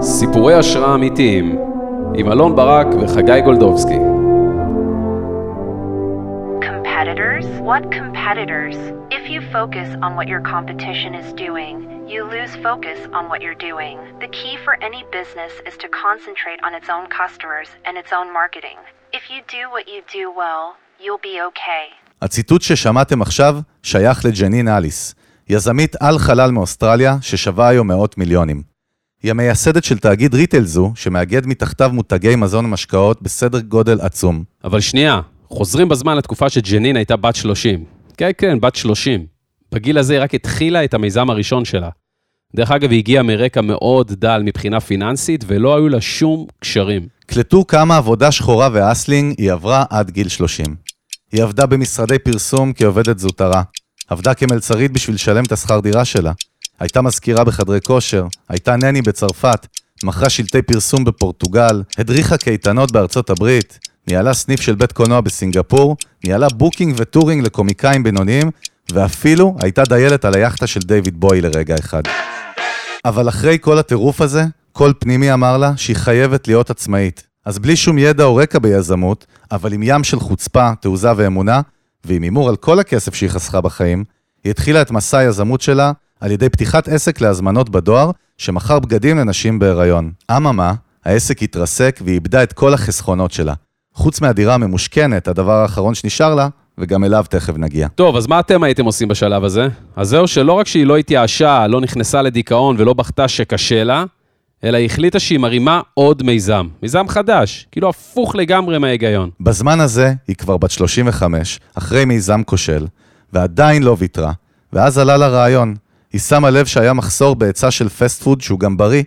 סיפורי השראה אמיתיים עם אלון ברק וחגי גולדובסקי. Competitors? What competitors? If you focus on what your competition is doing, you lose focus on what you're doing. The key for any business is to concentrate on its own customers and its own marketing. If you do what you do well, you'll be okay. הציטוט ששמעתם עכשיו שייך לג'נין אליס, יזמית על חלל מאוסטרליה ששווה היום מאות מיליונים. היא המייסדת של תאגיד ריטל זו, שמאגד מתחתיו מותגי מזון ומשקאות בסדר גודל עצום. אבל שנייה, חוזרים בזמן לתקופה שג'נין הייתה בת 30. כן, כן, בת 30. בגיל הזה היא רק התחילה את המיזם הראשון שלה. דרך אגב, היא הגיעה מרקע מאוד דל מבחינה פיננסית, ולא היו לה שום קשרים. קלטו כמה עבודה שחורה ואסלינג היא עברה עד גיל 30. היא עבדה במשרדי פרסום כעובדת זוטרה. עבדה כמלצרית בשביל לשלם את השכר דירה שלה. הייתה מזכירה בחדרי כושר, הייתה nanny בצרפת, מכרה שלטי פרסום בפורטוגל, הדריכה קייטנות בארצות הברית, ניהלה סניף של בית קולנוע בסינגפור, ניהלה booking ו touring לקומיקאים בינוניים, ואפילו הייתה דיילת על היאכטה של דיוויד בוי לרגע אחד. אבל אחרי כל הטירוף הזה, קול פנימי אמר לה שהיא חייבת להיות עצמאית. אז בלי שום ידע או רקע ביזמות, אבל עם ים של חוצפה, תעוזה ואמונה, ועם הימור על כל הכסף שהיא חסכה בחיים, היא התחילה את מסע היזמות שלה על ידי פתיחת עסק להזמנות בדואר, שמכר בגדים לנשים בהיריון. אממה, העסק התרסק והיא איבדה את כל החסכונות שלה. חוץ מהדירה הממושכנת, הדבר האחרון שנשאר לה, וגם אליו תכף נגיע. טוב, אז מה אתם הייתם עושים בשלב הזה? אז זהו שלא רק שהיא לא התייאשה, לא נכנסה לדיכאון ולא בכתה שקשה לה, אלא היא החליטה שהיא מרימה עוד מיזם. מיזם חדש, כאילו הפוך לגמרי מההיגיון. בזמן הזה היא כבר בת 35, אחרי מיזם כושל, ועדיין לא ויתרה. ואז עלה לה רעיון. היא שמה לב שהיה מחסור בהיצע של fast food שהוא גם בריא,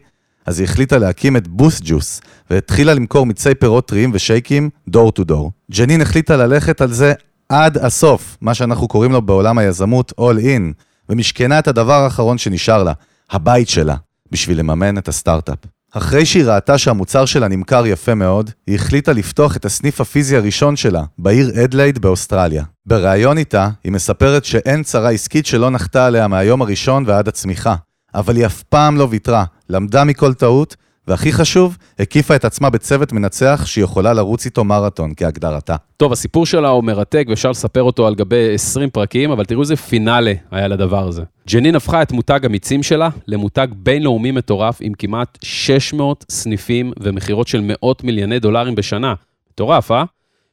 אז היא החליטה להקים את Boost Juice, והתחילה למכור מיצי פירות טריים ושייקים door to door. ג'נין החליטה ללכת על זה עד הסוף, מה שאנחנו קוראים לו בעולם היזמות All In, ומשכנה את הדבר האחרון שנשאר לה, הבית שלה, בשביל לממן את הסטארט-אפ. אחרי שהיא ראתה שהמוצר שלה נמכר יפה מאוד, היא החליטה לפתוח את הסניף הפיזי הראשון שלה, בעיר אדלייד באוסטרליה. בריאיון איתה, היא מספרת שאין צרה עסקית שלא נחתה עליה מהיום הראשון ועד הצמיחה. אבל היא אף פעם לא ויתרה, למדה מכל טעות, והכי חשוב, הקיפה את עצמה בצוות מנצח שהיא יכולה לרוץ איתו מרתון כהגדרתה. טוב, הסיפור שלה הוא מרתק ואפשר לספר אותו על גבי 20 פרקים, אבל תראו איזה פינאלה היה לדבר הזה. ג'נין הפכה את מותג המיצים שלה למותג בינלאומי מטורף עם כמעט 600 סניפים ומכירות של מאות מיליוני דולרים בשנה. מטורף, אה?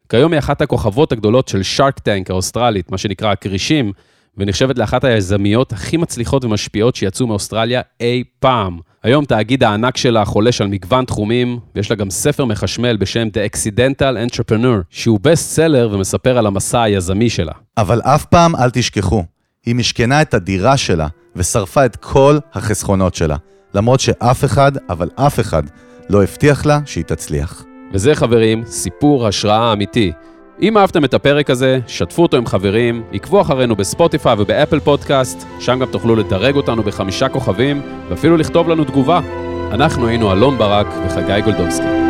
כיום היא אחת הכוכבות הגדולות של Shark Tank האוסטרלית, מה שנקרא הכרישים, ונחשבת לאחת היזמיות הכי מצליחות ומשפיעות שיצאו מאוסטרליה אי פעם. היום תאגיד הענק שלה חולש על מגוון תחומים, ויש לה גם ספר מחשמל בשם The Accidental Entrepreneur, שהוא בסט סלר ומספר על המסע היזמי שלה. אבל אף פעם אל תשכחו, היא משכנה את הדירה שלה ושרפה את כל החסכונות שלה, למרות שאף אחד, אבל אף אחד, לא הבטיח לה שהיא תצליח. וזה חברים, סיפור השראה אמיתי. אם אהבתם את הפרק הזה, שתפו אותו עם חברים, עקבו אחרינו בספוטיפיי ובאפל פודקאסט, שם גם תוכלו לדרג אותנו בחמישה כוכבים, ואפילו לכתוב לנו תגובה. אנחנו היינו אלון ברק וחגי גולדובסקי.